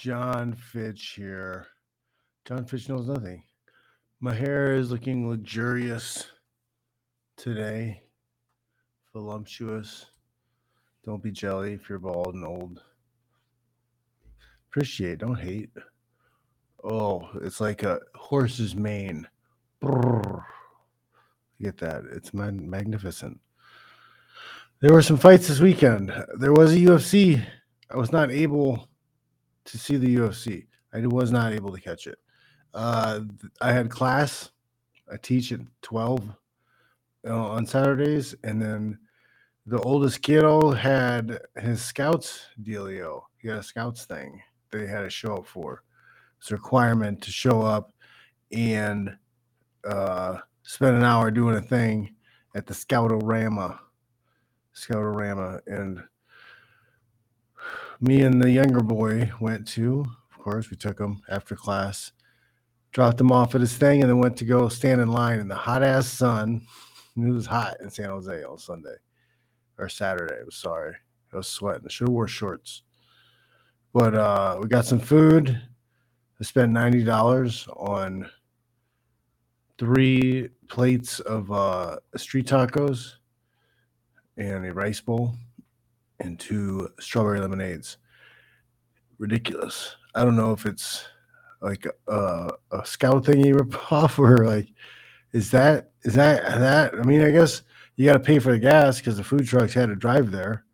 Jon Fitch here. Jon Fitch knows nothing. My hair is looking luxurious today, voluptuous. Don't be jelly if you're bald and old. Appreciate, don't hate. Oh, it's like a horse's mane. Brrr. Get that? It's magnificent. There were some fights this weekend. There was a UFC. I was not able to see the UFC. I was not able to catch it. Uh, I had class. I teach at 12 uh, on Saturdays. And then the oldest kiddo had his scouts dealio. He had a scouts thing he had to show up for. It's a requirement to show up and uh, spend an hour doing a thing at the Scoutorama. Scoutorama. And me and the younger boy went to, of course, we took him after class, dropped him off at his thing, and then went to go stand in line in the hot ass sun. It was hot in San Jose on Sunday or Saturday. I was sorry. I was sweating. I should have wore shorts. But uh, we got some food. I spent ninety dollars on three plates of uh, street tacos and a rice bowl and two strawberry lemonades. Ridiculous. I don't know if it's like a, a scout thingy rip off or like is that is that that I mean I guess you got to pay for the gas because the food trucks had to drive there.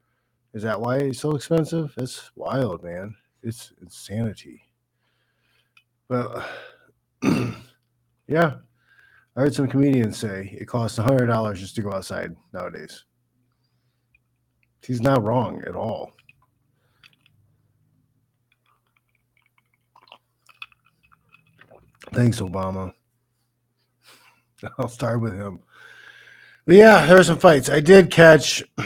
Is that why it's so expensive? It's wild, man. It's insanity. But yeah, I heard some comedians say it costs hundred dollars just to go outside nowadays. He's not wrong at all. Thanks, Obama. I'll start with him. But yeah, there were some fights. I did catch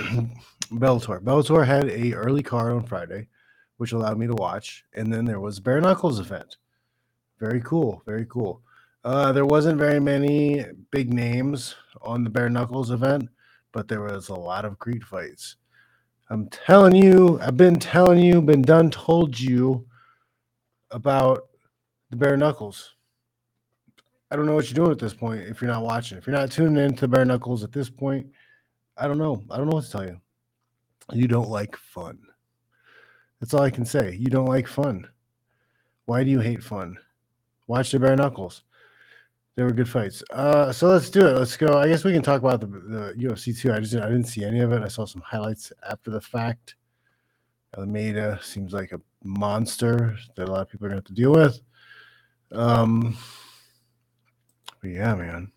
Bellator. Bellator had a early card on Friday, which allowed me to watch, and then there was Bare Knuckles event. Very cool, very cool. Uh, there wasn't very many big names on the Bare Knuckles event, but there was a lot of Greek fights. I'm telling you, I've been telling you, been done told you about the bare knuckles. I don't know what you're doing at this point if you're not watching. If you're not tuning in into bare knuckles at this point, I don't know. I don't know what to tell you. You don't like fun. That's all I can say. You don't like fun. Why do you hate fun? Watch the bare knuckles. They were good fights. Uh, so let's do it. Let's go. I guess we can talk about the, the UFC too. I just I didn't see any of it. I saw some highlights after the fact. Almeida seems like a monster that a lot of people are going to have to deal with. Um, but yeah, man.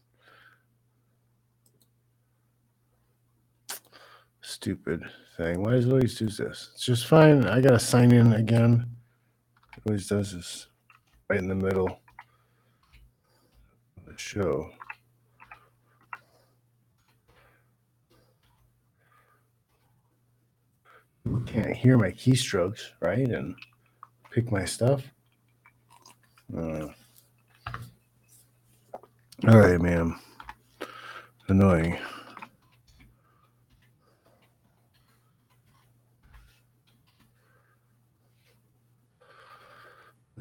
Stupid thing. Why does it always do this? It's just fine. I gotta sign in again. It always does this right in the middle show. Can't hear my keystrokes, right? And pick my stuff. Uh, all right, man. Annoying.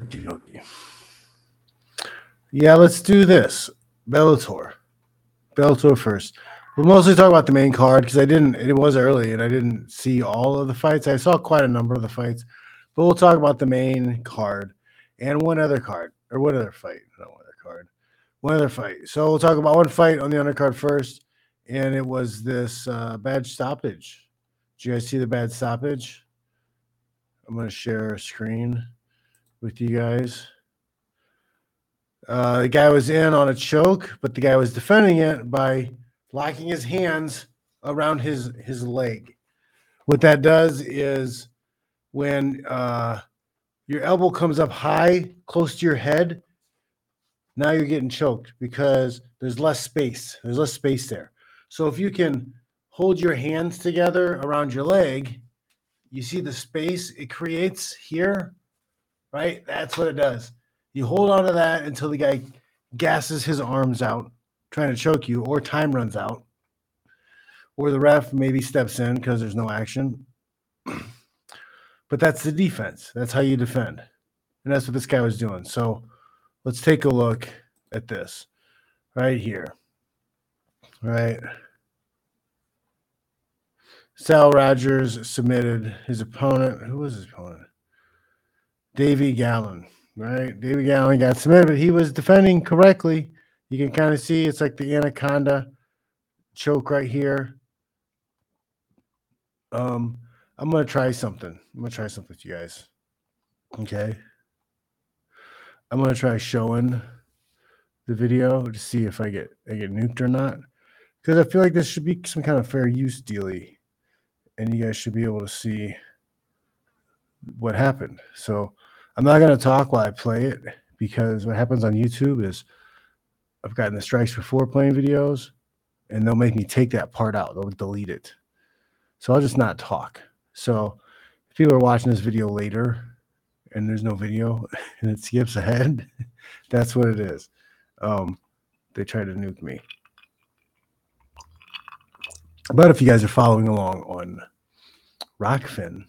Okey-dokey. Yeah, let's do this. Bellator. Bellator first. We'll mostly talk about the main card because I didn't. It was early and I didn't see all of the fights. I saw quite a number of the fights, but we'll talk about the main card and one other card or one other fight. Not one other card. One other fight. So we'll talk about one fight on the undercard first, and it was this uh, bad stoppage. Did you guys see the bad stoppage? I'm going to share a screen with you guys. Uh, the guy was in on a choke, but the guy was defending it by locking his hands around his his leg. What that does is when uh, your elbow comes up high, close to your head, now you're getting choked because there's less space. There's less space there. So if you can hold your hands together around your leg, you see the space it creates here, right? That's what it does. You hold on to that until the guy gasses his arms out, trying to choke you, or time runs out, or the ref maybe steps in because there's no action. but that's the defense. That's how you defend. And that's what this guy was doing. So let's take a look at this right here. Right. Sal Rogers submitted his opponent. Who was his opponent? Davy Gallon. Right. David Gallon got submitted, but he was defending correctly. You can kind of see it's like the anaconda choke right here. Um, I'm gonna try something. I'm gonna try something with you guys. Okay. I'm gonna try showing the video to see if I get I get nuked or not. Because I feel like this should be some kind of fair use dealy. And you guys should be able to see what happened. So I'm not gonna talk while I play it because what happens on YouTube is I've gotten the strikes before playing videos, and they'll make me take that part out. They'll delete it. So I'll just not talk. So if people are watching this video later and there's no video and it skips ahead, that's what it is. Um, they try to nuke me. But if you guys are following along on Rokfin,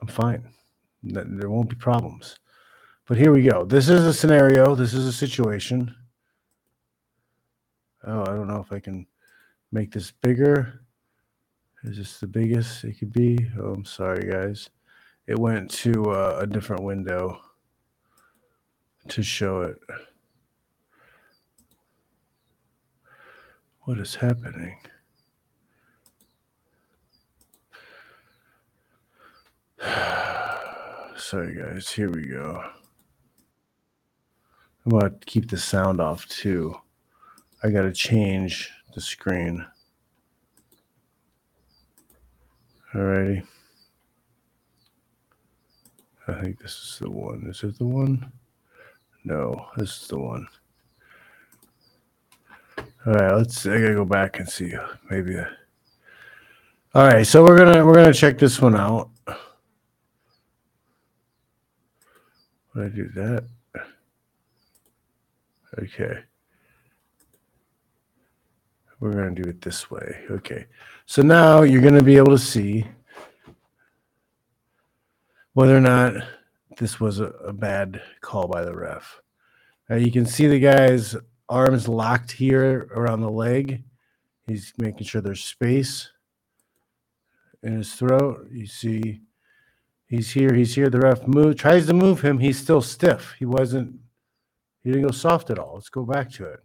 I'm fine. There won't be problems. But here we go. This is a scenario. This is a situation. Oh, I don't know if I can make this bigger. Is this the biggest it could be? Oh, I'm sorry, guys. It went to uh, a different window to show it. What is happening? Sorry, guys. Here we go. I'm going to keep the sound off too. I got to change the screen. Alrighty. I think this is the one. Is it the one? No, this is the one. All right, let's. I gotta go back and see. Maybe. Uh, All right, so we're gonna we're gonna check this one out. Would I do that? Okay. We're going to do it this way. Okay. So now you're going to be able to see whether or not this was a, a bad call by the ref. Now you can see the guy's arms locked here around the leg. He's making sure there's space in his throat. You see he's here, he's here. The ref move tries to move him. He's still stiff. He wasn't he didn't go soft at all. Let's go back to it.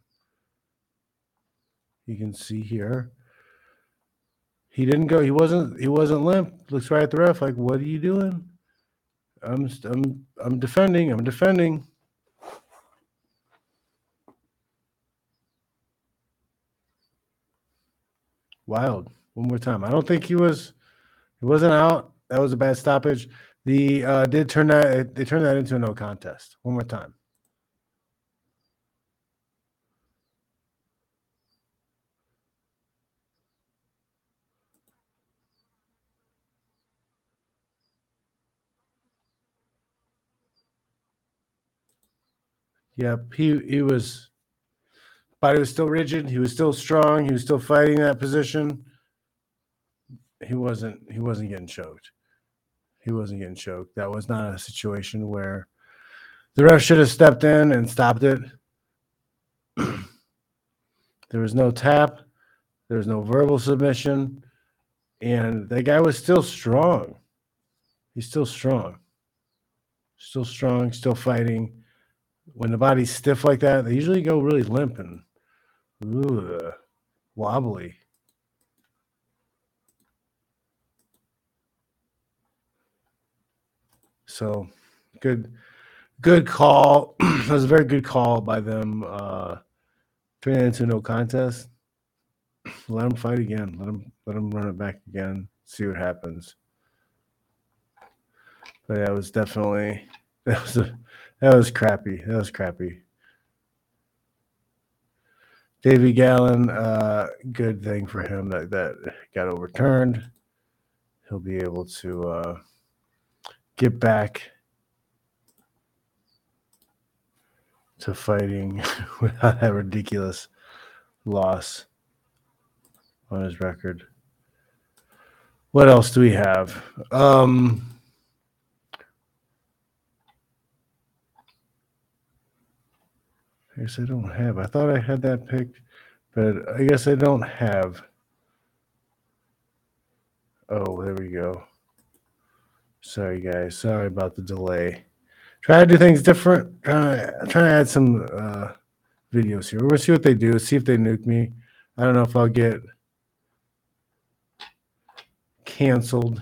You can see here. He didn't go. He wasn't. He wasn't limp. Looks right at the ref. Like, what are you doing? I'm. I'm. I'm defending. I'm defending. Wild. One more time. I don't think he was. He wasn't out. That was a bad stoppage. The uh, did turn that. They turned that into a no contest. One more time. Yep, he he was body was still rigid. He was still strong. He was still fighting that position. He wasn't he wasn't getting choked. He wasn't getting choked. That was not a situation where the ref should have stepped in and stopped it. there was no tap. There was no verbal submission. And the guy was still strong. He's still strong. Still strong, still fighting when the body's stiff like that, they usually go really limp and ugh, wobbly. So good, good call. that was a very good call by them. Uh, turning it into no contest. Let them fight again. Let them let them run it back again. See what happens. But yeah, it was definitely that was a that was crappy. That was crappy. Davy Gallon, uh, good thing for him that that got overturned. He'll be able to uh, get back to fighting without that ridiculous loss on his record. What else do we have? Um, I guess I don't have. I thought I had that picked, but I guess I don't have. Oh, there we go. Sorry, guys. Sorry about the delay. Try to do things different. Trying to, trying to add some uh, videos here. Gonna see what they do. See if they nuke me. I don't know if I'll get canceled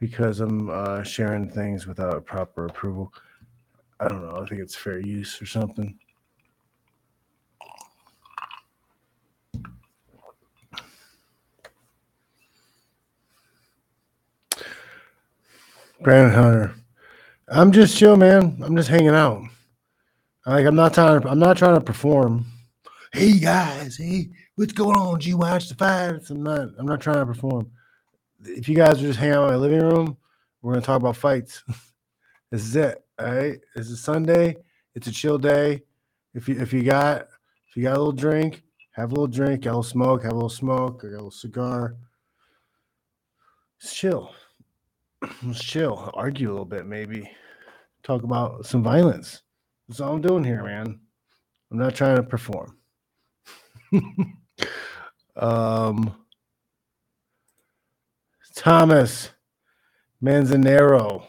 because I'm uh, sharing things without proper approval. I don't know. I think it's fair use or something. Brandon Hunter. I'm just chill, man. I'm just hanging out. Like I'm not trying to I'm not trying to perform. Hey guys, hey, what's going on? You watch the fights? I'm not I'm not trying to perform. If you guys are just hanging out in my living room, we're gonna talk about fights. this is it. All right. This is Sunday. It's a chill day. If you if you got if you got a little drink, have a little drink, got a little smoke, have a little smoke, or got a little cigar. It's chill. Let's chill. Argue a little bit, maybe. Talk about some violence. That's all I'm doing here, man. I'm not trying to perform. um, Thomas Manzanero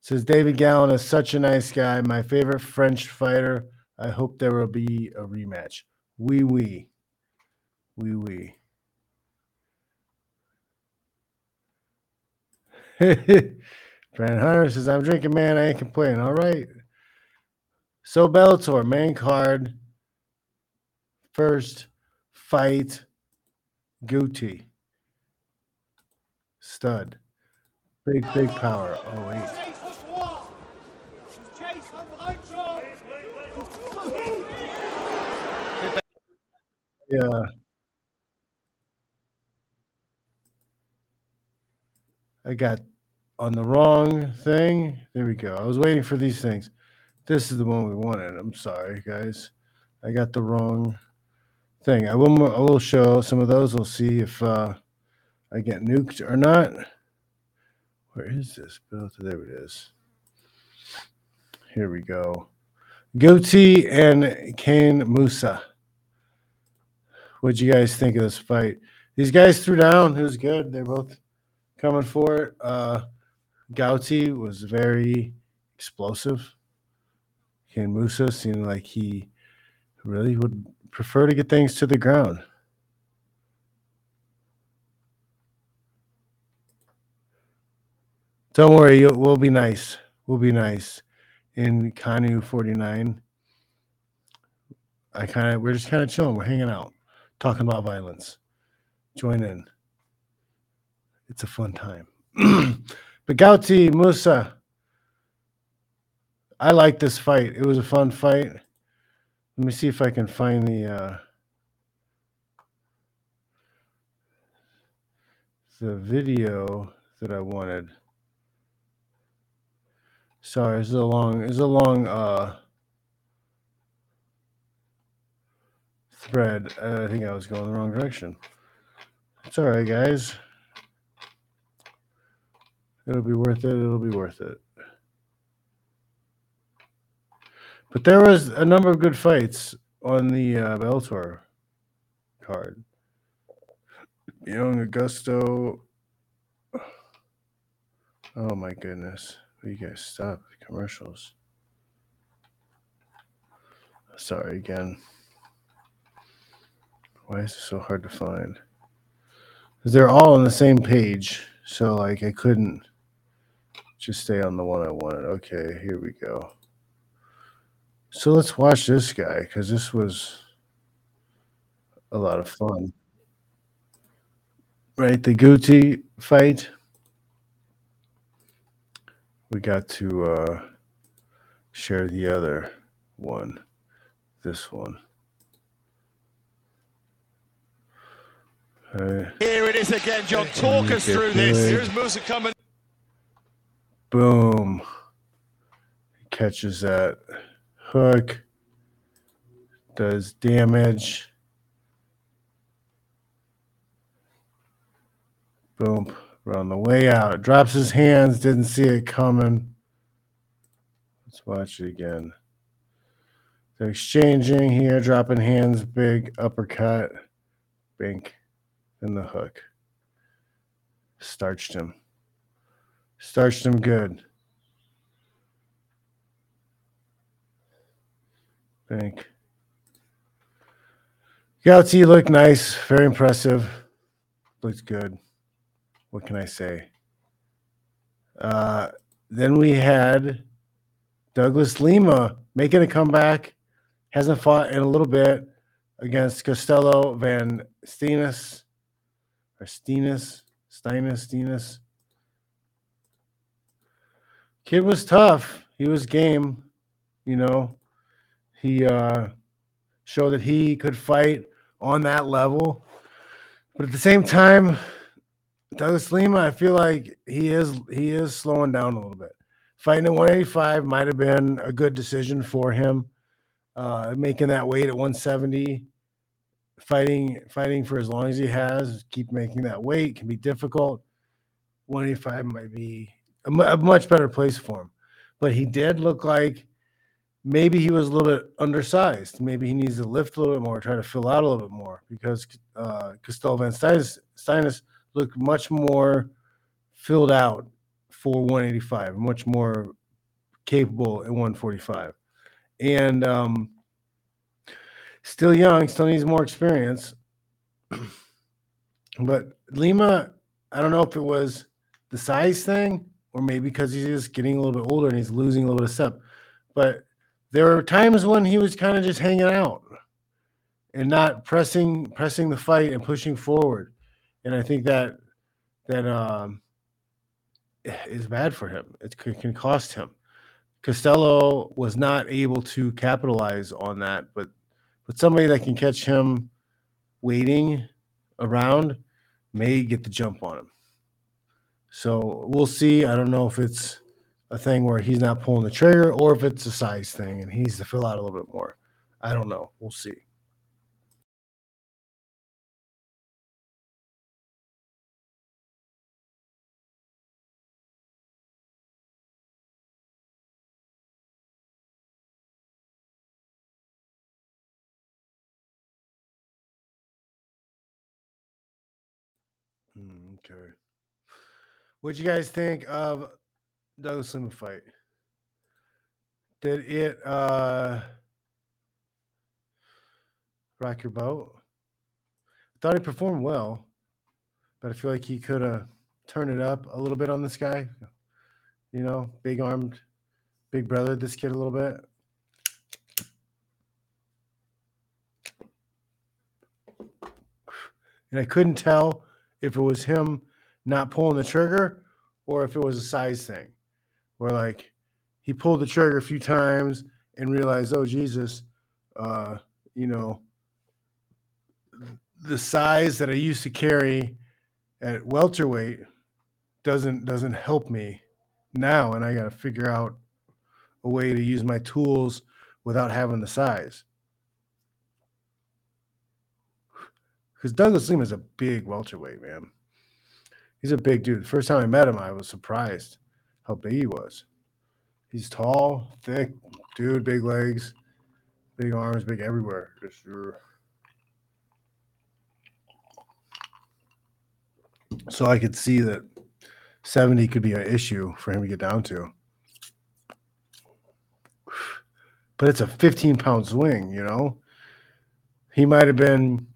says David Gallen is such a nice guy. My favorite French fighter. I hope there will be a rematch. Wee wee. Wee wee. Brandon Hunter says, I'm drinking, man. I ain't complaining. All right. So Bellator, main card. First fight. Guti. Stud. Big, big power. Oh, wait. Yeah. I got on the wrong thing. There we go. I was waiting for these things. This is the one we wanted. I'm sorry, guys. I got the wrong thing. I will. I will show some of those. We'll see if uh, I get nuked or not. Where is this? There it is. Here we go. Guti and Kane Mousah. What'd you guys think of this fight? These guys threw down. It was good. They're both coming for it. Uh, Gauti was very explosive. Ken Mousah seemed like he really would prefer to get things to the ground. Don't worry, we'll be nice. We'll be nice. In Kanu 49, I kind of we're just kind of chilling. We're hanging out, talking about violence. Join in. It's a fun time. but Gauti Mousah, I like this fight. It was a fun fight. Let me see if I can find the uh, the video that I wanted. Sorry, it's a long, it's a long uh, thread. Uh, I think I was going the wrong direction. It's all right, guys. It'll be worth it. It'll be worth it. But there was a number of good fights on the uh, Bellator card. Young Augusto. Oh my goodness. You guys stop the commercials. Sorry again. Why is it so hard to find? Because they're all on the same page. So like I couldn't just stay on the one I wanted. Okay, here we go. So let's watch this guy because this was a lot of fun. Right, the Guti fight. We got to uh, share the other one, this one. Uh, Here it is again, Jon. Talk us through this. Here's Mousah coming. Boom. Catches that hook. Does damage. Boom. on the way out. Drops his hands. Didn't see it coming. Let's watch it again. They're exchanging here, dropping hands, big uppercut, bink, and the hook. Starched him. Starched him good. Bink. Galaxy looked nice, very impressive. Looks good. What can I say? Uh, then we had Douglas Lima making a comeback. Hasn't fought in a little bit against Costello Van Steenis or Steenis, Steinus, Steenis. Kid was tough. He was game. You know, he uh, showed that he could fight on that level. But at the same time, Douglas Lima, I feel like he is he is slowing down a little bit. Fighting at 185 might have been a good decision for him. Uh, making that weight at 170, fighting fighting for as long as he has, keep making that weight can be difficult. 185 might be a, much better place for him. But he did look like maybe he was a little bit undersized. Maybe he needs to lift a little bit more, try to fill out a little bit more because uh, Costello Van looked much more filled out for 185, much more capable at 145. And um, still young, still needs more experience. but Lima, I don't know if it was the size thing or maybe because he's just getting a little bit older and he's losing a little bit of step. But there were times when he was kind of just hanging out and not pressing pressing the fight and pushing forward. And I think that that um, is bad for him. It can cost him. Costello was not able to capitalize on that, but but somebody that can catch him waiting around may get the jump on him. So we'll see. I don't know if it's a thing where he's not pulling the trigger or if it's a size thing and he needs to fill out a little bit more. I don't know. We'll see. Mm, okay. What'd you guys think of Douglas Lima fight? Did it uh rock your boat? I thought he performed well, but I feel like he could have turned it up a little bit on this guy. You know, big armed, big brother, this kid a little bit. And I couldn't tell if it was him not pulling the trigger or if it was a size thing where like he pulled the trigger a few times and realized, oh Jesus, uh, you know, the size that I used to carry at welterweight doesn't doesn't help me now, and I got to figure out a way to use my tools without having the size. Because Douglas Lima is a big welterweight man. He's a big dude. First time I met him, I was surprised how big he was. He's tall, thick, dude, big legs, big arms, big everywhere. Just so I could see that 70 could be an issue for him to get down to. But it's a 15 pound swing, you know? He might have been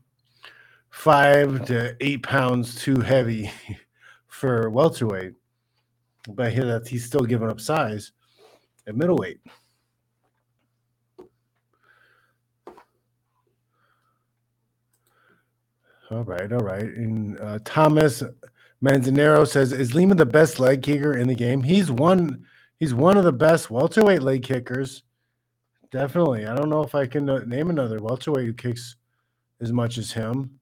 five to eight pounds too heavy for welterweight, but I hear that he's still giving up size at middleweight. All right, all right. And uh, Thomas Manzanero says, "Is Lima the best leg kicker in the game? He's one. He's one of the best welterweight leg kickers. Definitely. I don't know if I can uh, name another welterweight who kicks as much as him.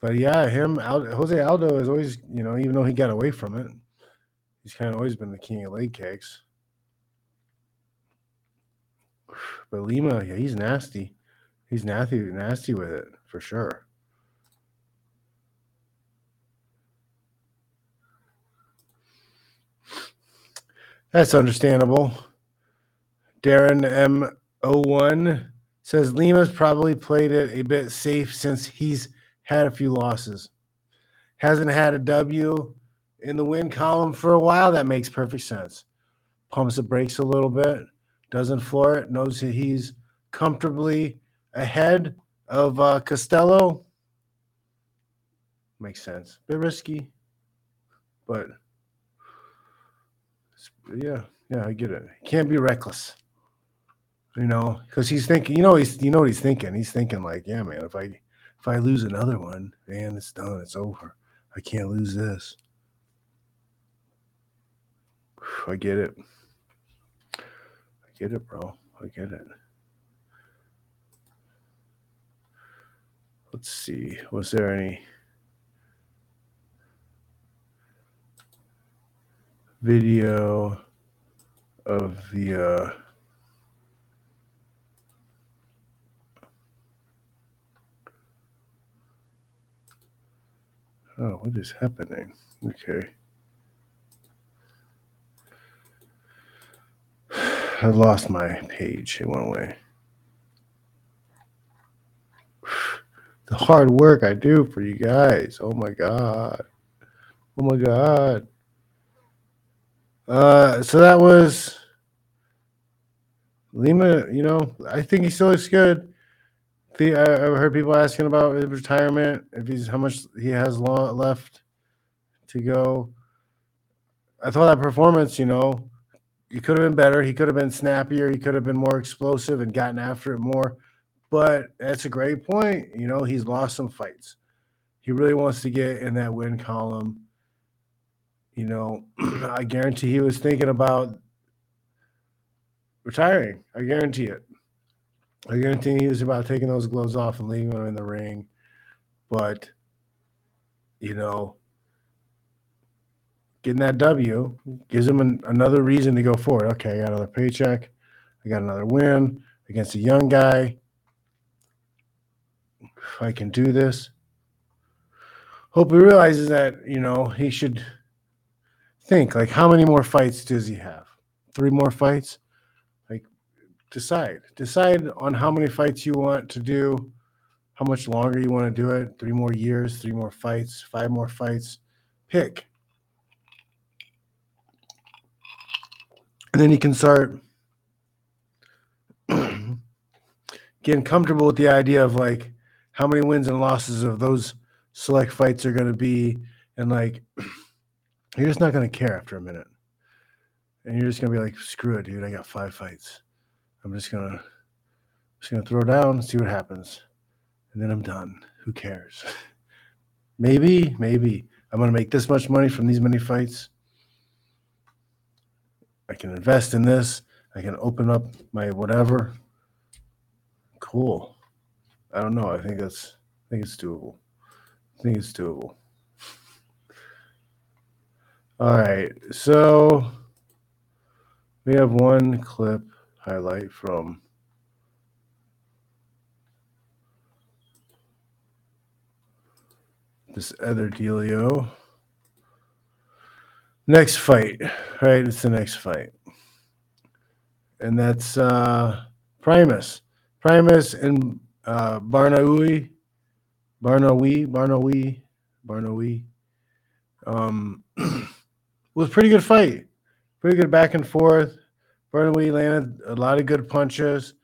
But yeah, him, Jose Aldo is always, you know, even though he got away from it, he's kind of always been the king of leg kicks. But Lima, yeah, he's nasty. He's nasty, nasty with it for sure. That's understandable. Darren M. 01 says Lima's probably played it a bit safe since he's had a few losses. Hasn't had a W in the win column for a while. That makes perfect sense. Pumps the brakes a little bit, doesn't floor it, knows that he's comfortably ahead of uh, Costello. Makes sense. Bit risky, but yeah, yeah, I get it. Can't be reckless, you know, because he's thinking. You know, he's you know what he's thinking. He's thinking like, yeah, man, if I if I lose another one, man, it's done. It's over. I can't lose this. I get it. I get it, bro. I get it. Let's see. Was there any video of the uh Oh, what is happening? Okay. I lost my page. It went away. The hard work I do for you guys. Oh my god. Oh my god. Uh so that was Lima, you know, I think he still looks good. The, I, I've heard people asking about his retirement, if he's how much he has lo- left to go. I thought that performance, you know, he could have been better. He could have been snappier. He could have been more explosive and gotten after it more. But that's a great point. You know, he's lost some fights. He really wants to get in that win column. You know, I guarantee he was thinking about retiring. I guarantee it. I guarantee he was about taking those gloves off and leaving them in the ring. But, you know, getting that W gives him an, another reason to go forward. Okay, I got another paycheck. I got another win against a young guy. If I can do this. Hope he realizes that, you know, he should think like how many more fights does he have? Three more fights? Decide. Decide on how many fights you want to do, how much longer you want to do it. Three more years, three more fights, five more fights. Pick. And then you can start getting comfortable with the idea of like how many wins and losses of those select fights are going to be. And like, you're just not going to care after a minute. And you're just going to be like, screw it, dude. I got five fights. I'm just to, just to throw down, see what happens. And then I'm done. Who cares? maybe, maybe I'm to make this much money from these many fights. I can invest in this. I can open up my whatever. Cool. I don't know. I think that's I think it's doable. I think it's doable. All right. So we have one clip highlight from this other dealio. Next fight, right? It's the next fight. And that's uh Primus. Primus and uh Barnaoui. Barnaoui, Barnaoui, Barnaoui. Um was pretty good fight. Pretty good back and forth. Barnaoui landed a lot of good punches.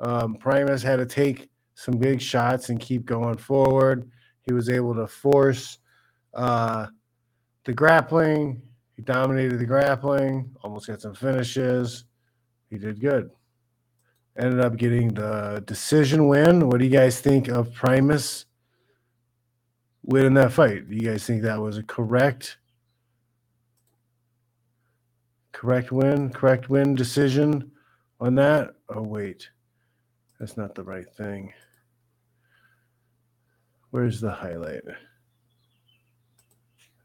Um, Primus had to take some big shots and keep going forward. He was able to force uh, the grappling. He dominated the grappling, almost got some finishes. He did good. Ended up getting the decision win. What do you guys think of Primus winning that fight? Do you guys think that was correct, correct win, correct win decision on that? Oh wait, that's not the right thing. Where's the highlight?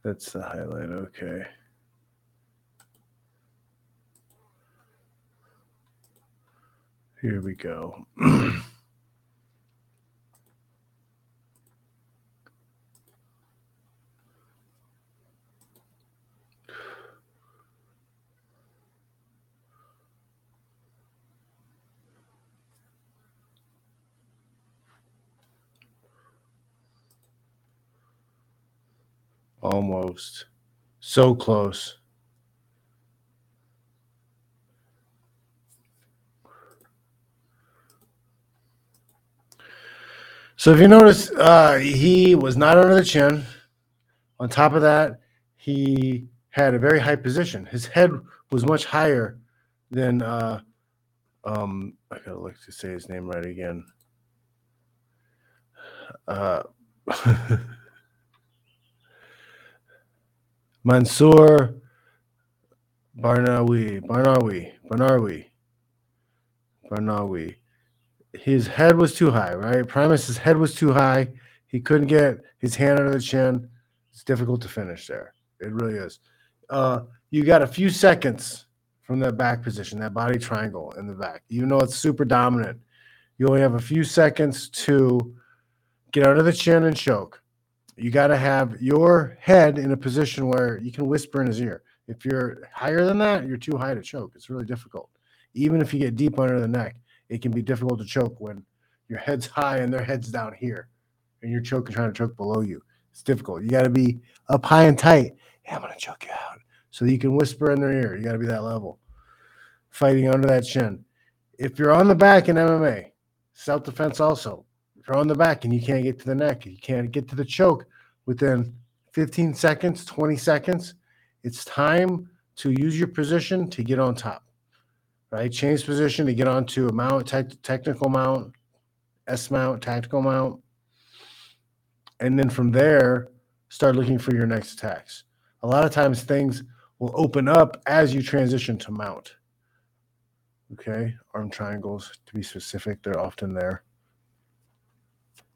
That's the highlight. Okay. Here we go. Almost. So close. So if you notice, uh, he was not under the chin. On top of that, he had a very high position. His head was much higher than uh, um, I gotta look to say his name right again. Uh, Mansour Barnaoui, Barnaoui, Barnaoui, Barnaoui. His head was too high, right? Primus's head was too high. He couldn't get his hand under the chin. It's difficult to finish there. It really is. Uh, you got a few seconds from that back position, that body triangle in the back. Even though it's super dominant, you only have a few seconds to get under the chin and choke. You got to have your head in a position where you can whisper in his ear. If you're higher than that, you're too high to choke. It's really difficult. Even if you get deep under the neck, it can be difficult to choke when your head's high and their head's down here and you're choking, trying to choke below you. It's difficult. You got to be up high and tight. Yeah, I'm going to choke you out so you can whisper in their ear. You got to be that level, fighting under that chin. If you're on the back in MMA, self defense also. You're on the back and you can't get to the neck, you can't get to the choke within 15 seconds, 20 seconds, it's time to use your position to get on top. Right? Change position to get onto a mount, tech, technical mount, S mount, tactical mount. And then from there, start looking for your next attacks. A lot of times things will open up as you transition to mount. Okay, arm triangles to be specific, they're often there.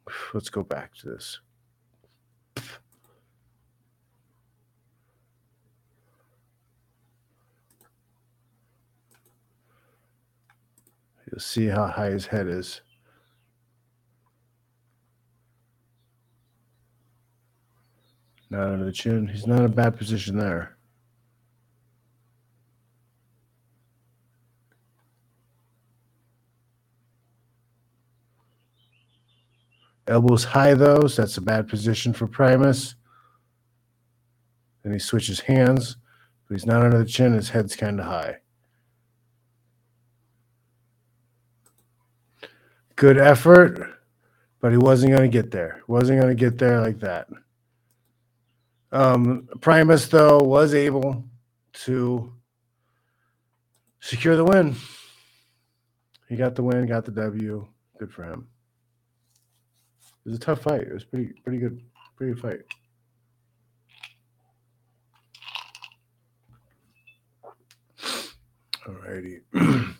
Let's go back to this. You'll see how high his head is. Not under the chin. He's not in a bad position there. Elbows high, though, so that's a bad position for Primus. Then he switches hands, but he's not under the chin. His head's kind of high. Good effort, but he wasn't going to get there. Wasn't going to get there like that. Um, Primus, though, was able to secure the win. He got the win, got the W. Good for him. It was a tough fight. It was pretty pretty good, pretty good fight. Alrighty.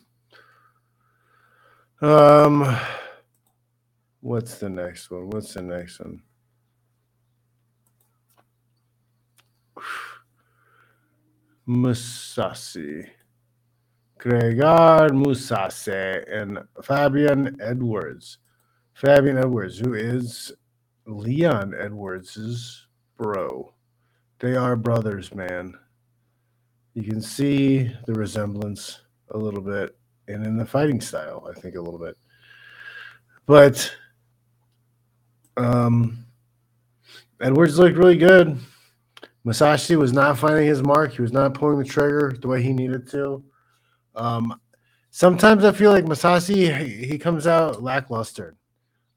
um what's the next one? What's the next one? Mousasi. Gegard Mousasi and Fabian Edwards. Fabian Edwards, who is Leon Edwards's bro. They are brothers, man. You can see the resemblance a little bit, and in the fighting style, I think a little bit. But um, Edwards looked really good. Mousasi was not finding his mark. He was not pulling the trigger the way he needed to. Um, sometimes I feel like Mousasi he comes out lackluster.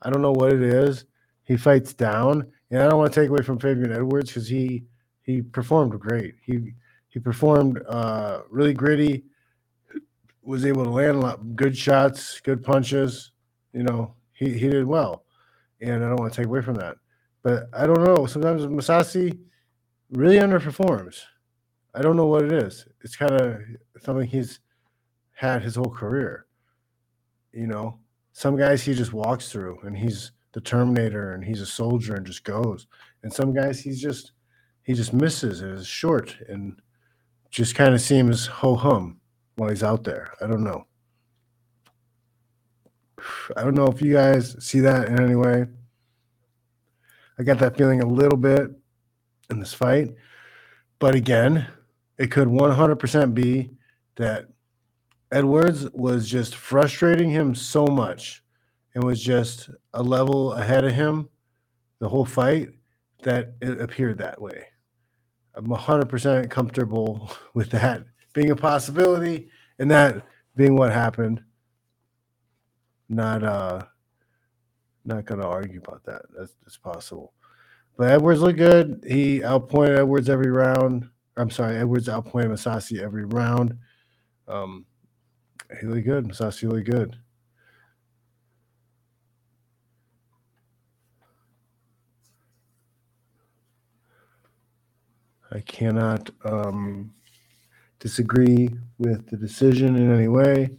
I don't know what it is. He fights down, and I don't want to take away from Fabian Edwards because he he performed great. He he performed uh, really gritty. Was able to land a lot good shots, good punches. You know, he he did well, and I don't want to take away from that. But I don't know. Sometimes Mousasi really underperforms. I don't know what it is. It's kind of something he's had his whole career. You know, some guys he just walks through and he's the Terminator and he's a soldier and just goes. And some guys he's just he just misses and is short and just kind of seems ho hum while he's out there. I don't know. I don't know if you guys see that in any way. I got that feeling a little bit in this fight. But again, it could 100% be that Edwards was just frustrating him so much and was just a level ahead of him the whole fight that it appeared that way. I'm 100% comfortable with that being a possibility and that being what happened. Not uh not gonna argue about that. That's, that's possible. But Edwards looked good. He outpointed Edwards every round. I'm sorry, Edwards outpointed Mousasi every round. Um, he good. Mousasi looked good. I cannot um, disagree with the decision in any way.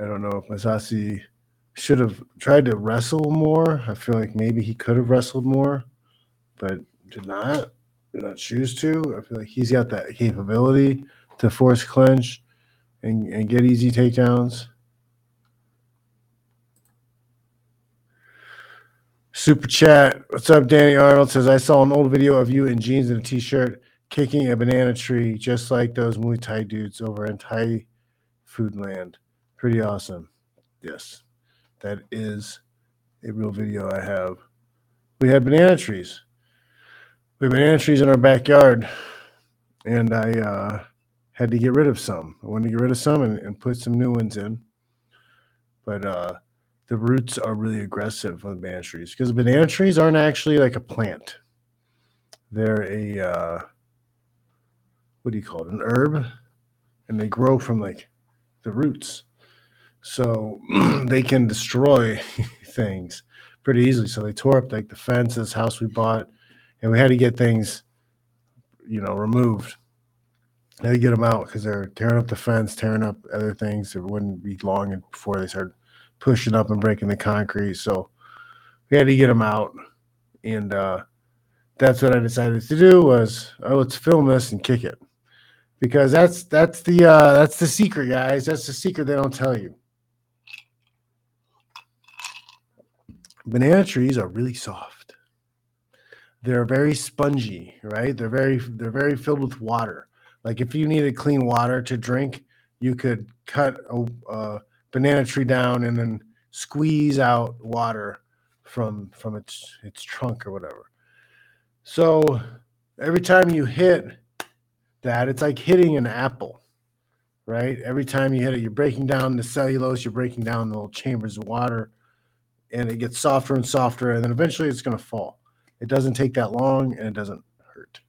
I don't know if Mousasi should have tried to wrestle more. I feel like maybe he could have wrestled more, but did not. Did not choose to. I feel like he's got that capability to force clinch and, and get easy takedowns. Super chat. What's up, Danny Arnold says I saw an old video of you in jeans and a t-shirt kicking a banana tree, just like those Muay Thai dudes over in Thai food land. Pretty awesome. Yes, that is a real video I have. We had banana trees. We had banana trees in our backyard, and I uh, had to get rid of some. I wanted to get rid of some and, and put some new ones in. But uh, the roots are really aggressive on banana trees because banana trees aren't actually like a plant. They're a uh, what do you call it? An herb, and they grow from like the roots, so they can destroy things pretty easily. So they tore up like the fence, this house we bought, and we had to get things, you know, removed. To get them out because they're tearing up the fence, tearing up other things. It wouldn't be long before they started pushing up and breaking the concrete. So we had to get them out, and uh, that's what I decided to do was oh let's film this and kick it because that's that's the uh, that's the secret, guys. That's the secret they don't tell you. Banana trees are really soft. They're very spongy, right? They're very they're very filled with water. Like if you needed clean water to drink, you could cut a, a banana tree down and then squeeze out water from from its its trunk or whatever. So every time you hit that, it's like hitting an apple, right? Every time you hit it, you're breaking down the cellulose, you're breaking down the little chambers of water, and it gets softer and softer, and then eventually it's going to fall. It doesn't take that long, and it doesn't hurt.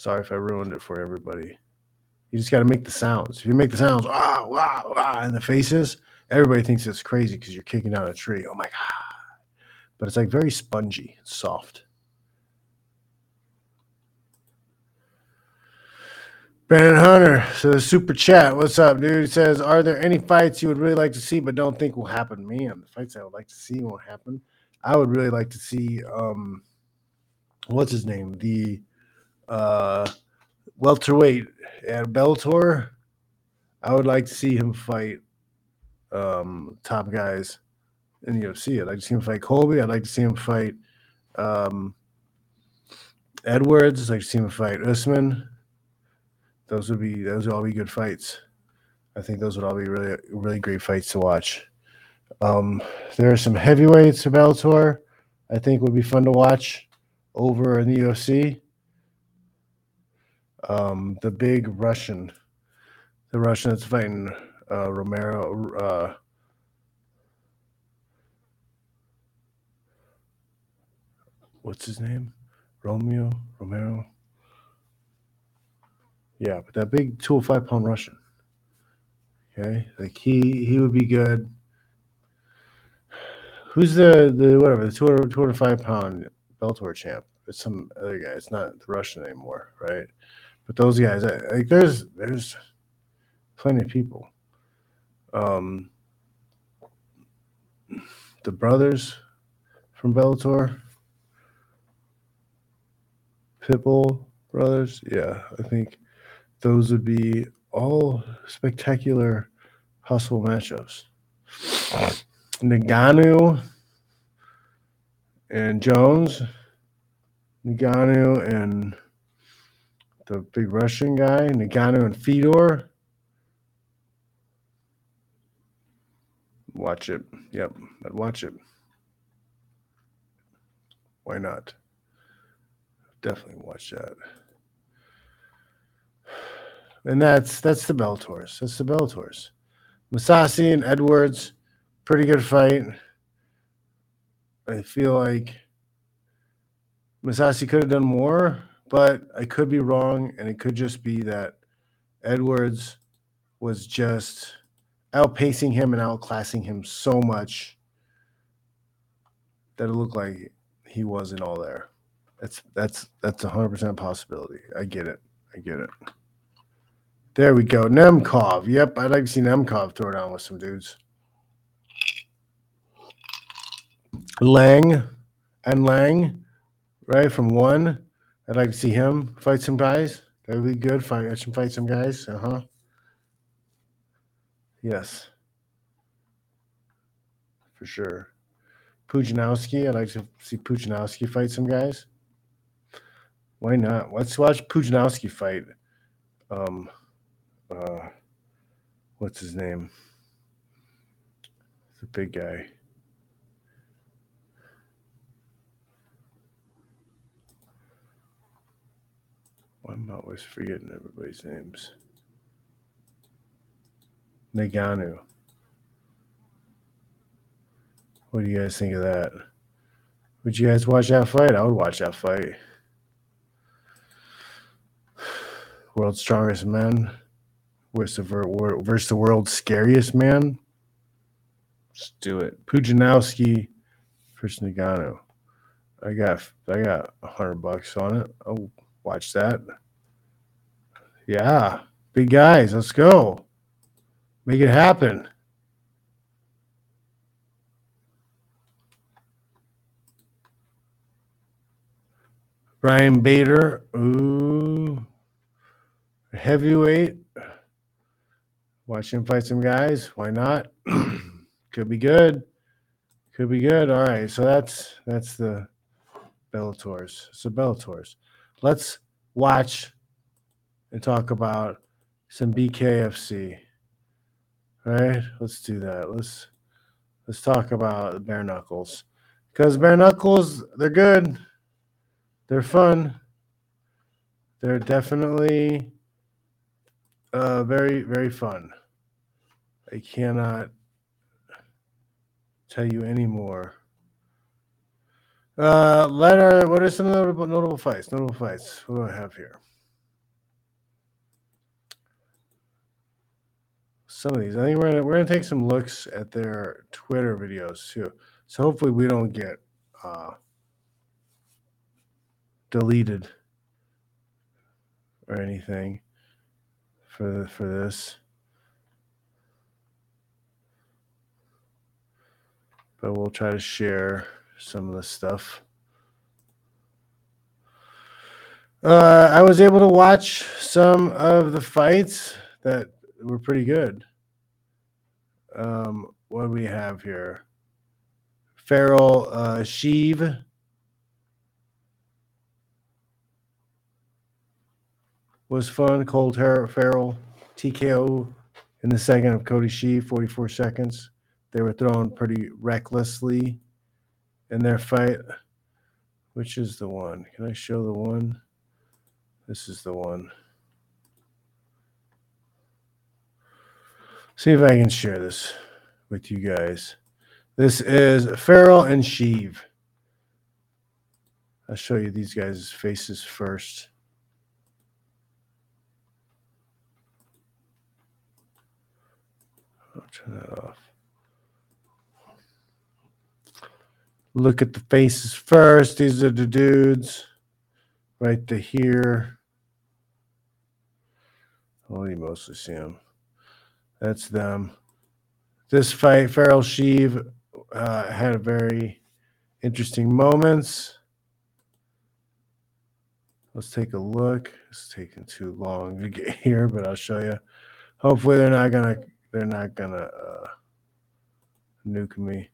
Sorry if I ruined it for everybody. You just got to make the sounds. If you make the sounds, ah, wow, wow, in the faces, everybody thinks it's crazy because you're kicking down a tree. Oh my God. But it's like very spongy, soft. Brandon Hunter says super chat. What's up, dude? He says, Are there any fights you would really like to see but don't think will happen? Man, the fights I would like to see won't happen. I would really like to see um what's his name? The uh welterweight at Bellator. I would like to see him fight um top guys in the UFC. I'd like to see him fight Colby. I'd like to see him fight um Edwards. I'd like to see him fight Usman those would be those would all be good fights. I think those would all be really really great fights to watch. Um, there are some heavyweights of Bellator I think would be fun to watch over in the UFC. Um, the big Russian, the Russian that's fighting uh, Romero. Uh, what's his name? Romeo Romero. Yeah, but that big 205 pound Russian. Okay. Like he he would be good. Who's the the whatever the 200, 205 pound Bellator champ? It's some other guy. It's not the Russian anymore, right? But those guys, like there's there's plenty of people. Um, the brothers from Bellator, Pitbull brothers. Yeah, I think those would be all spectacular hustle matchups. Ngannou and Jones, Ngannou and the big Russian guy, Ngannou and Fedor. Watch it. Yep, I'd watch it. Why not? Definitely watch that. And that's that's the Bellators. That's the Bellators. Mousasi and Edwards, pretty good fight. I feel like Mousasi could have done more, but I could be wrong, and it could just be that Edwards was just outpacing him and outclassing him so much that it looked like he wasn't all there. That's that's that's a hundred percent possibility. I get it. I get it. There we go. Nemkov. Yep, I'd like to see Nemkov throw it down with some dudes. Lang and Lang, right from one. I'd like to see him fight some guys. That would be good. Fight, some fight some guys. Uh huh. Yes, for sure. Pudzianowski. I'd like to see Pudzianowski fight some guys. Why not? Let's watch Pudzianowski fight. Um, uh, what's his name? The big guy. I'm always forgetting everybody's names. Ngannou. What do you guys think of that? Would you guys watch that fight? I would watch that fight. World's strongest man versus the, ver- versus the world's scariest man. Let's do it. Pudzianowski versus Ngannou. I got I got hundred bucks on it. I'll watch that. Yeah, big guys, let's go. Make it happen. Ryan Bader, ooh, heavyweight. Watch him fight some guys. Why not? Could be good. Could be good. All right. So that's that's the Bellators. So Bellators. Let's watch and talk about some BKFC. All right. Let's do that. Let's let's talk about bare knuckles. Because bare knuckles, they're good. They're fun. They're definitely uh, very, very fun. I cannot tell you any more. Uh. What are some notable, notable fights? Notable fights. What do I have here? Some of these. I think we're gonna we're gonna take some looks at their Twitter videos too. So hopefully we don't get uh, deleted or anything for for this. But we'll try to share some of the stuff. Uh, I was able to watch some of the fights that were pretty good. Um, what do we have here? Farrell uh, Sheev. was fun. Cold Har- Farrell TKO in the second of Cody Sheev, 44 seconds. They were thrown pretty recklessly in their fight. Which is the one? Can I show the one? This is the one. See if I can share this with you guys. This is Farrell and Sheev. I'll show you these guys' faces first. I'll turn that off. Look at the faces first. These are the dudes right to here. Well, you mostly see them. That's them. This fight, Farrell Sheev uh, had a very interesting moments. Let's take a look. It's taking too long to get here, but I'll show you. Hopefully, they're not gonna they're not gonna uh, nuke me.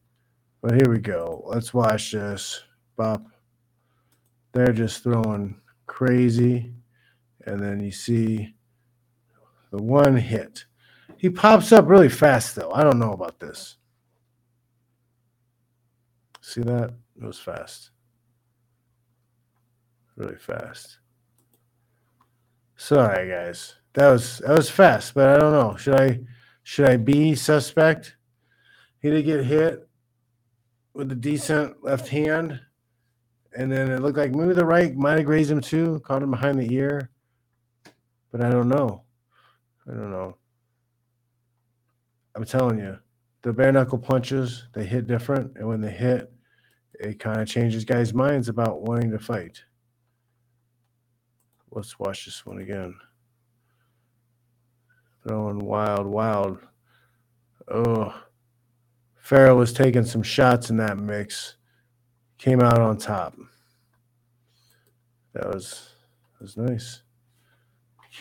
But here we go. Let's watch this. Bop. They're just throwing crazy. And then you see the one hit. He pops up really fast, though. I don't know about this. See that? It was fast. really fast. Sorry, guys. That was that was fast, but I don't know. Should I should I be suspect? He did get hit with a decent left hand, and then it looked like maybe the right might have grazed him too, caught him behind the ear. But I don't know. I don't know. I'm telling you, the bare knuckle punches they hit different, and when they hit, it kind of changes guys' minds about wanting to fight. Let's watch this one again. Throwing wild, wild. Oh, Farrell was taking some shots in that mix. Came out on top. That was that was nice.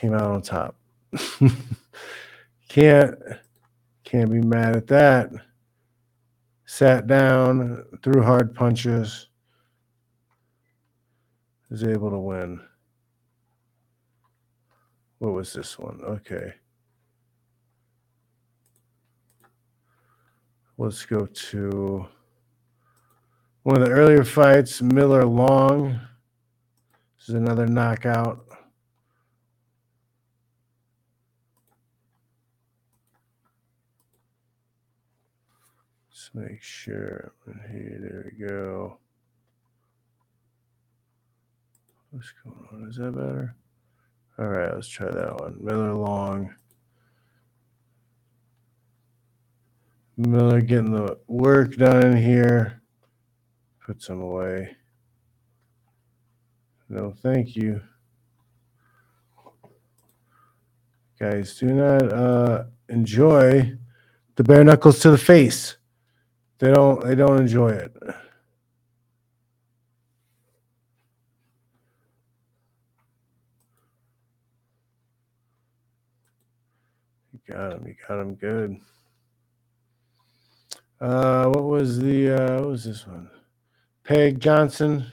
Came out on top. can't can't be mad at that. Sat down, threw hard punches. Was able to win. What was this one? Okay. Let's go to one of the earlier fights, Miller Long. This is another knockout. Let's make sure. Here, there we go. What's going on? Is that better? All right, let's try that one. Miller Long. Miller getting the work done here. Put some away. No, thank you. Guys, do not uh, enjoy the bare knuckles to the face. They don't. They don't enjoy it. You got him. You got him good. Uh, what was the uh, what was this one? Peg Johnson.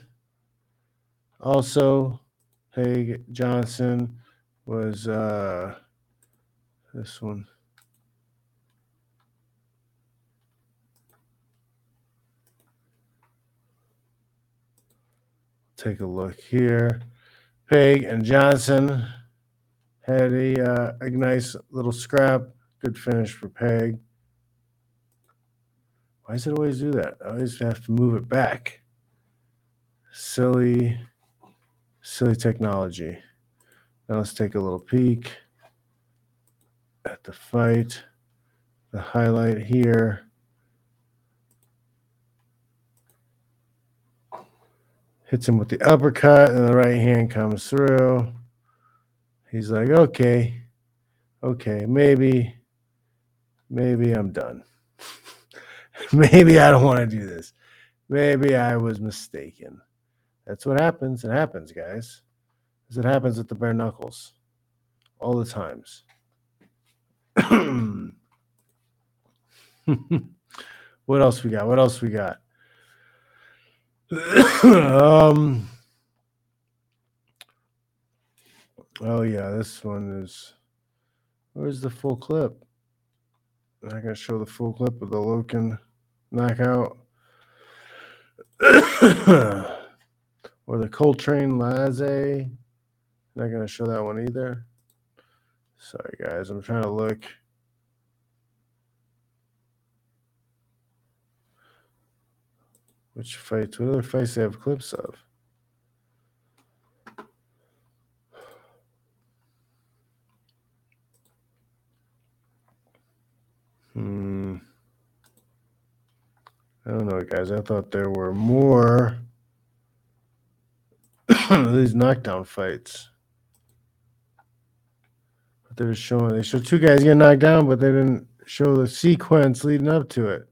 Also, Peg Johnson was uh, this one. Take a look here. Peg and Johnson had a, uh, a nice little scrap. Good finish for Peg. Why does it always do that? I always have to move it back. Silly, silly technology. Now let's take a little peek at the fight. The highlight here. Hits him with the uppercut, and the right hand comes through. He's like, okay, okay, maybe, maybe I'm done. maybe I don't want to do this. Maybe I was mistaken. That's what happens. It happens, guys. Because it happens with the bare knuckles all the times. what else we got? What else we got? um. Oh yeah, this one is. Where's the full clip? I'm not gonna show the full clip of the Loken knockout. or the Coltrane Laze. Not gonna show that one either. Sorry guys, I'm trying to look. Which fights? What other fights they have clips of? Hmm. I don't know, guys. I thought there were more these knockdown fights. But they're showing they show two guys get knocked down, but they didn't show the sequence leading up to it.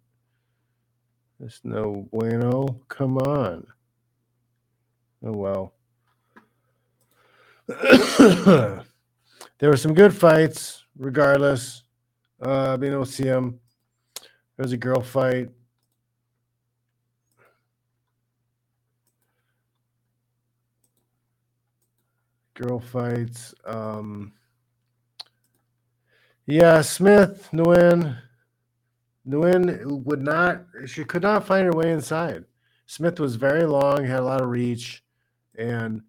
There's no bueno. Come on. Oh well. there were some good fights, regardless. Uh, being able to see them. There was a girl fight. Girl fights. Um, yeah, Smith, Nguyen. Nguyen would not, she could not find her way inside. Smith was very long, had a lot of reach, and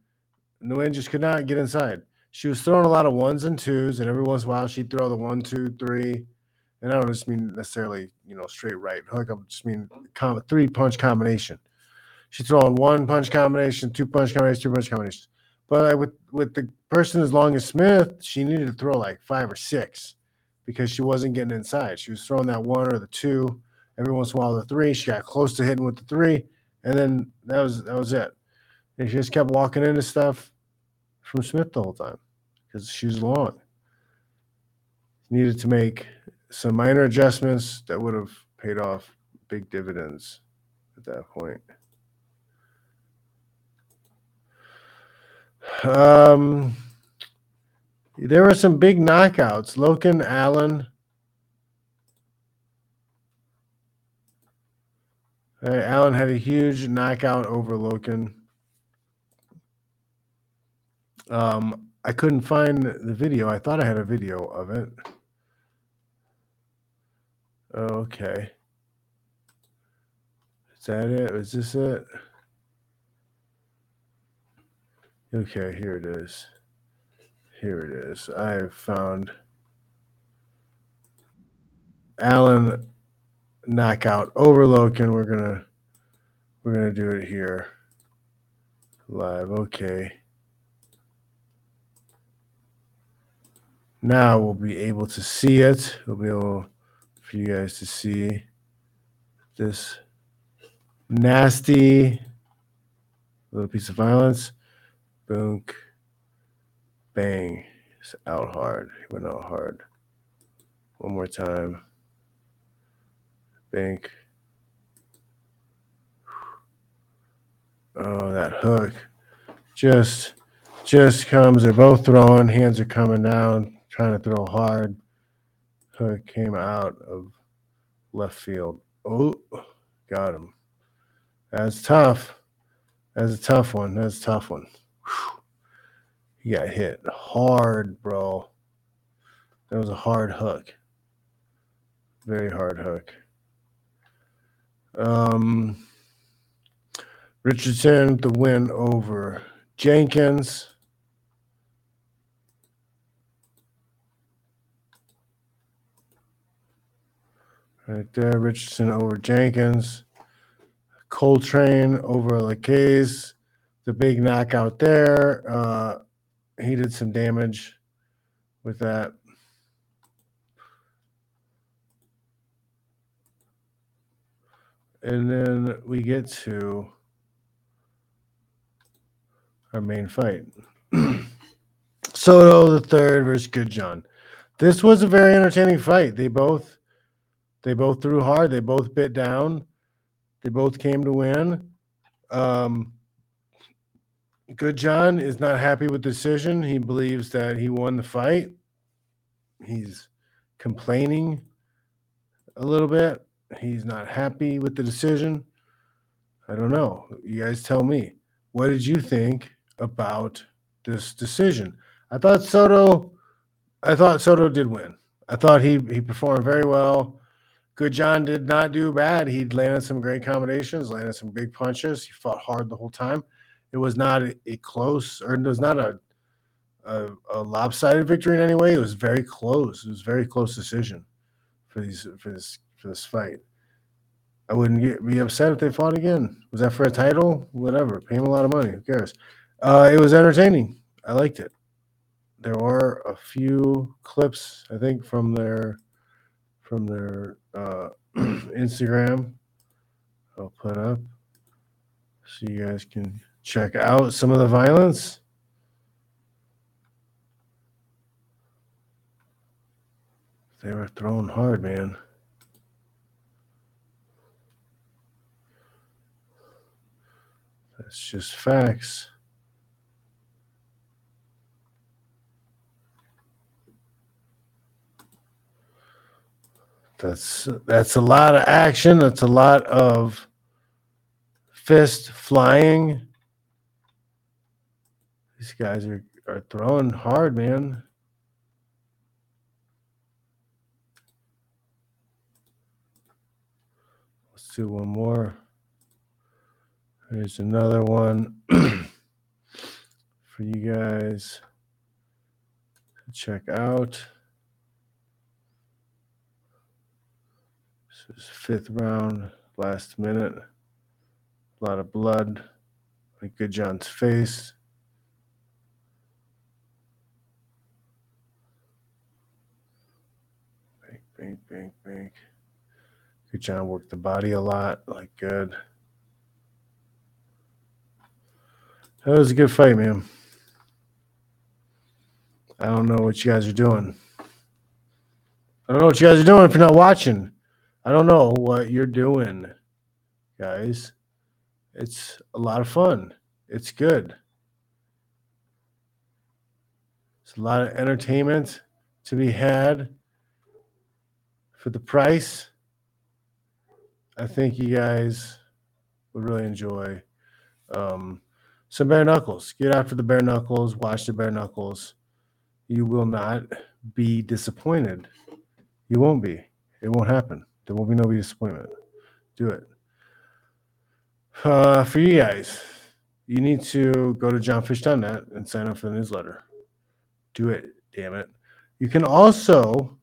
Nguyen just could not get inside. She was throwing a lot of ones and twos, and every once in a while she'd throw the one, two, three. And I don't just mean necessarily, you know, straight right hook. I just mean com- three punch combination. She's throwing one punch combination, two punch combination, two punch combinations. But I, with with the person as long as Smith, she needed to throw like five or six because she wasn't getting inside. She was throwing that one or the two. Every once in a while, the three. She got close to hitting with the three, and then that was that was it. And she just kept walking into stuff from Smith the whole time because she was long. Needed to make some minor adjustments that would have paid off big dividends at that point. Um, there were some big knockouts. Loken Allen. All right, Allen had a huge knockout over Loken. Um, I couldn't find the video. I thought I had a video of it. Okay. Is that it? Is this it? Okay, here it is. Here it is. I found Allen knockout over Loken. We're gonna we're gonna do it here live. Okay. Now we'll be able to see it. We'll be able for you guys to see this nasty little piece of violence. Boom. Bang. It's out hard. He went out hard. One more time. Bank. Oh, that hook. Just just comes. They're both throwing. Hands are coming down, trying to throw hard. Hook came out of left field. Oh, got him. That's tough. That's a tough one. That's a tough one. Whew. He got hit hard, bro. That was a hard hook. Very hard hook. Um, Richardson, the win over Jenkins. Right there, Richardson over Jenkins. Coltrane over Lacaze. The big knockout there. Uh, he did some damage with that. And then we get to our main fight. Soto the third versus Good John. This was a very entertaining fight. They both they both threw hard. They both bit down. They both came to win. Um, Good John is not happy with the decision. He believes that he won the fight. He's complaining a little bit. He's not happy with the decision. I don't know. You guys tell me. What did you think about this decision? I thought Soto I thought Soto did win. I thought he he performed very well. Good John did not do bad. He landed some great combinations, landed some big punches. He fought hard the whole time. It was not a, a close, or it was not a, a, a lopsided victory in any way. It was very close. It was very close decision for these for this for this fight. I wouldn't get, be upset if they fought again. Was that for a title? Whatever. Pay him a lot of money. Who cares? Uh, it was entertaining. I liked it. There were a few clips, I think, from their from their uh, Instagram. I'll put up so you guys can check out some of the violence. They were thrown hard, man. That's just facts. That's that's a lot of action. That's a lot of fist flying. These guys are, are throwing hard, man. Let's do one more. Here's another one for you guys to check out. This is fifth round, last minute. A lot of blood. Like Good John's face. Bank, bank, bank. Good John worked the body a lot. Like good. That was a good fight, man. I don't know what you guys are doing. I don't know what you guys are doing if you're not watching. I don't know what you're doing, guys. It's a lot of fun. It's good. It's a lot of entertainment to be had for the price. I think you guys would really enjoy um, some bare knuckles. Get after the bare knuckles. Watch the bare knuckles. You will not be disappointed. You won't be. It won't happen. There won't be no disappointment. Do it. Uh, for you guys, you need to go to jonfitch.net and sign up for the newsletter. Do it, damn it. You can also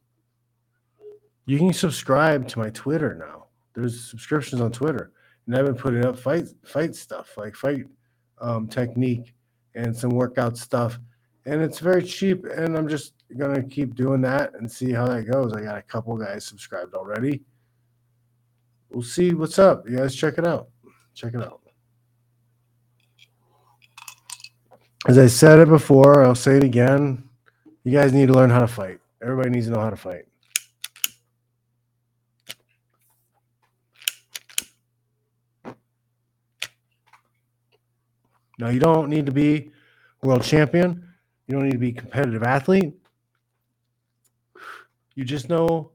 you can subscribe to my Twitter now. There's subscriptions on Twitter, and I've been putting up fight fight stuff like fight um, technique and some workout stuff, and it's very cheap. And I'm just gonna keep doing that and see how that goes. I got a couple guys subscribed already. We'll see what's up. You guys check it out. Check it out. As I said it before, I'll say it again. You guys need to learn how to fight. Everybody needs to know how to fight. Now, you don't need to be world champion. You don't need to be competitive athlete. You just know,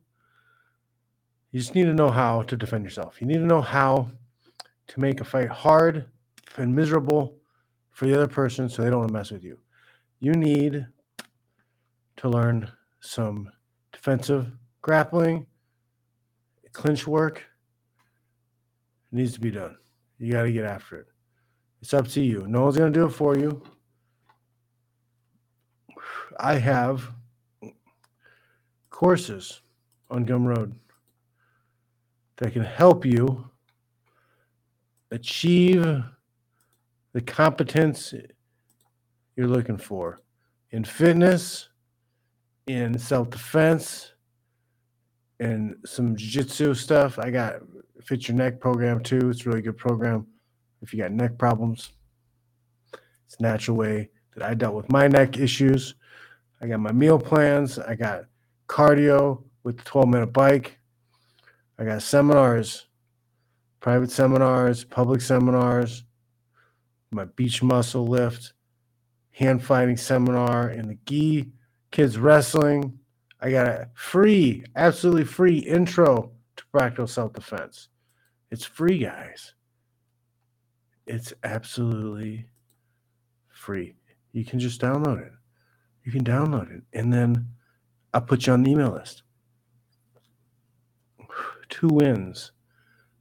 you just need to know how to defend yourself. You need to know how to make a fight hard and miserable for the other person so they don't mess with you. You need to learn some defensive grappling, clinch work. It needs to be done. You got to get after it. It's up to you. No one's going to do it for you. I have courses on Gumroad that can help you achieve the competence you're looking for in fitness, in self defense, and some jiu jitsu stuff. I got Fit Your Neck program too. It's a really good program if you got neck problems. It's a natural way that I dealt with my neck issues. I got my meal plans. I got cardio with the 12 minute bike. I got seminars, private seminars, public seminars, my beach muscle lift, hand fighting seminar, and the gi kids wrestling. I got a free, absolutely free intro to practical self defense. It's free, guys. It's absolutely free. You can just download it. You can download it, and then I'll put you on the email list. Two wins,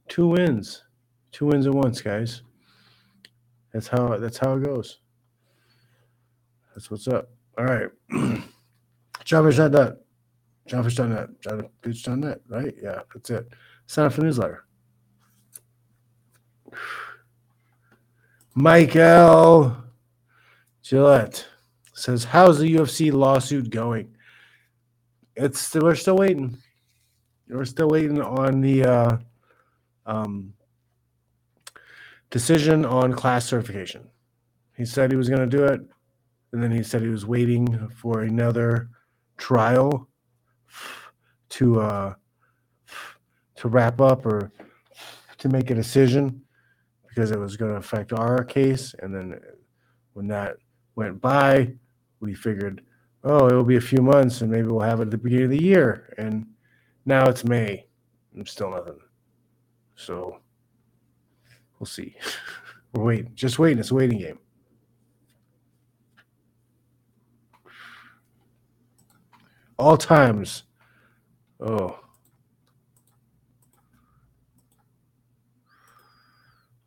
two wins, two wins at once, guys. That's how that's how it goes. That's what's up. All right. JonFitch.net. JonFitch.net. JonFitch.net, right? Yeah, that's it. Sign up for the newsletter. Michael Gillette says, How's the UFC lawsuit going? It's we're still waiting. We're still waiting on the uh, um, decision on class certification. He said he was going to do it, and then he said he was waiting for another trial to uh, to wrap up or to make a decision because it was going to affect our case. And then when that went by, we figured, oh, it will be a few months and maybe we'll have it at the beginning of the year. And now it's May and still nothing. So we'll see. We're waiting, just waiting. It's a waiting game. All times. Oh.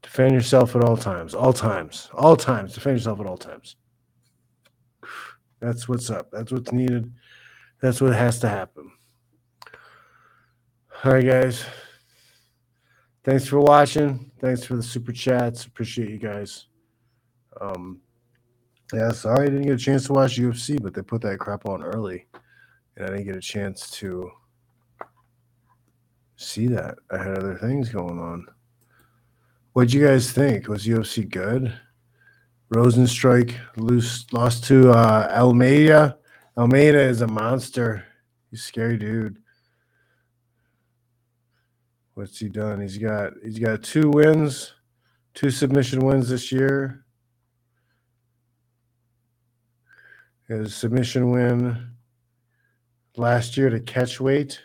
Defend yourself at all times. All times. All times. Defend yourself at all times. That's what's up. That's what's needed. That's what has to happen. All right, guys. Thanks for watching. Thanks for the super chats. Appreciate you guys. Um, yeah, sorry I didn't get a chance to watch UFC, but they put that crap on early, and I didn't get a chance to see that. I had other things going on. What'd you guys think? Was UFC good? Rozenstruik loose, lost to uh, Almeida. Almeida is a monster. He's a scary dude. What's he done? He's got he's got two wins, two submission wins this year. His submission win last year to catch weight.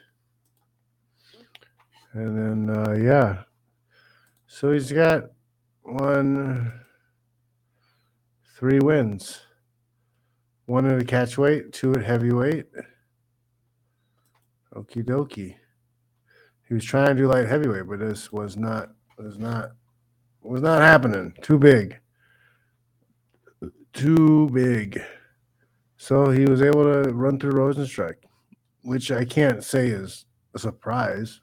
And then uh, yeah. So he's got one three wins. One at a catch weight, two at heavyweight. Okie dokie. He was trying to do light heavyweight, but this was not was not was not happening. Too big. Too big. So he was able to run through Rozenstruik, which I can't say is a surprise.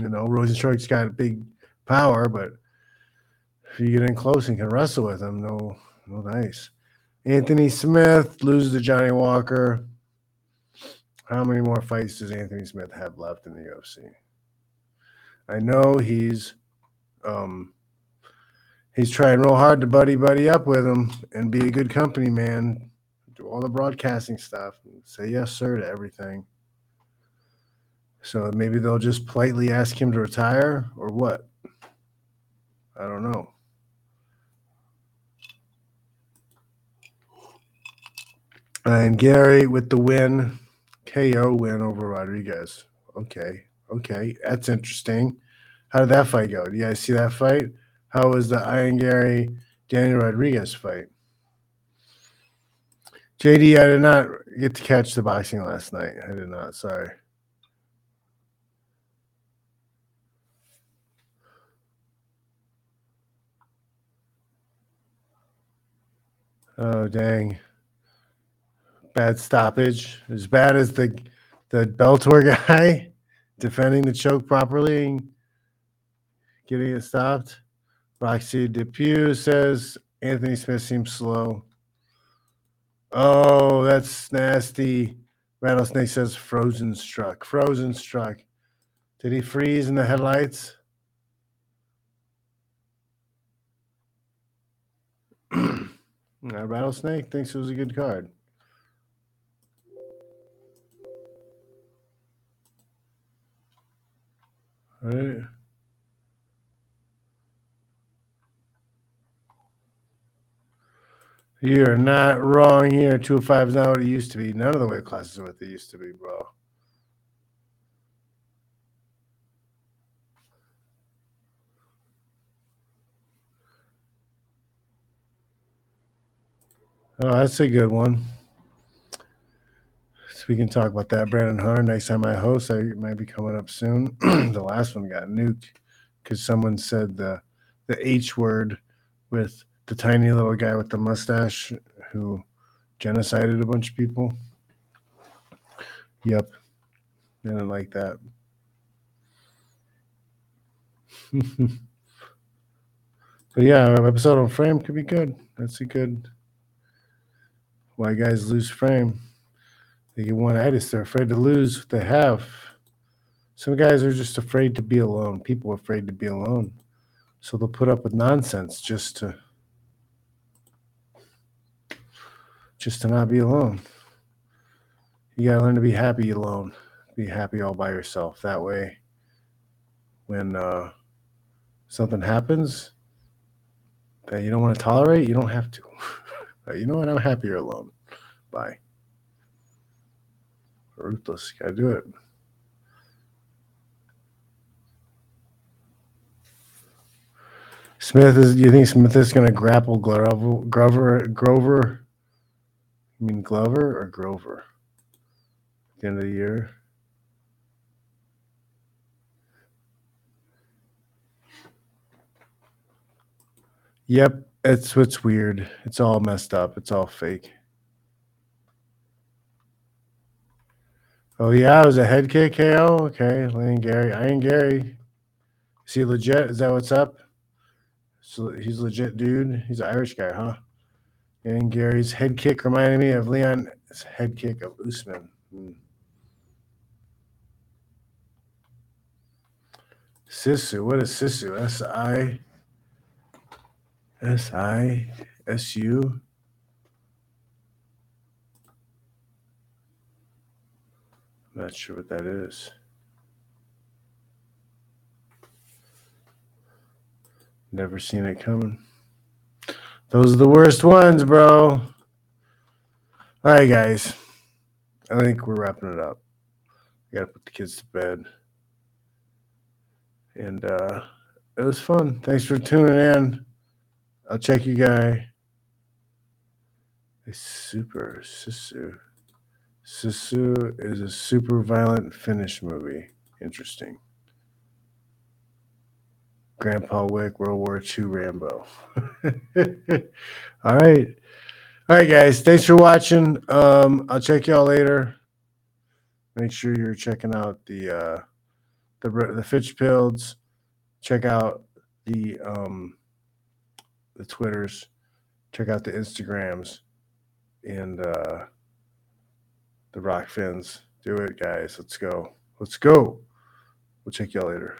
You know, Rozenstruik's got a big power, but if you get in close and can wrestle with him, no, no nice. Anthony Smith loses to Johnny Walker. How many more fights does Anthony Smith have left in the UFC? I know he's um he's trying real hard to buddy buddy up with him and be a good company man. Do all the broadcasting stuff say yes sir to everything. So maybe they'll just politely ask him to retire or what? I don't know. And Gary with the win, KO win over Rodriguez. Okay, okay, that's interesting. How did that fight go? Do you guys see that fight? How was the Ian Garry Daniel Rodriguez fight? JD, I did not get to catch the boxing last night. I did not. Sorry. Oh dang! Bad stoppage. As bad as the the Bellator guy defending the choke properly, and getting it stopped. Roxy Depew says Anthony Smith seems slow. Oh, that's nasty. Rattlesnake says frozen struck. Frozen struck. Did he freeze in the headlights? Rattlesnake thinks it was a good card. All right. You're not wrong here. 205 is not what it used to be. None of the weight classes are what they used to be, bro. Oh, that's a good one. So we can talk about that. Brandon Hunter, next time I host, I might be coming up soon. the last one got nuked because someone said the the H word with the tiny little guy with the mustache who genocided a bunch of people. Yep. Didn't like that. but yeah, episode on frame could be good. That's a good why guys lose frame. They get one itis, they're afraid to lose what they have. Some guys are just afraid to be alone. People are afraid to be alone. So they'll put up with nonsense just to just to not be alone. You gotta learn to be happy alone. Be happy all by yourself. That way when uh, something happens that you don't want to tolerate, you don't have to. Uh, you know what? I'm happier alone. Bye. Ruthless. Gotta do it. Smith is. You think Smith is going to grapple Grover? Grover? Grover? You mean Glover or Grover? At the end of the year. Yep, it's what's weird. It's all messed up. It's all fake. Oh yeah, it was a head kick KO. Okay, Lane Garry. I ain't Garry. Is he legit? Is that what's up? So he's legit, dude. He's an Irish guy, huh? And Garry's head kick reminded me of Leon's head kick of Usman. Hmm. Sisu, what is Sisu? S I S I S U. I'm not sure what that is. Never seen it coming. Those are the worst ones, bro. All right, guys. I think we're wrapping it up. I got to put the kids to bed. And uh, it was fun. Thanks for tuning in. I'll check you guy. A super Sisu. Sisu is a super violent Finnish movie. Interesting. Grandpa Wick, World War II Rambo. All right. All right, guys. Thanks for watching. Um, I'll check y'all later. Make sure you're checking out the uh the the Fitch Pills. Check out the um the Twitters. Check out the Instagrams and uh the Rokfins. Do it, guys. Let's go. Let's go. We'll check y'all later.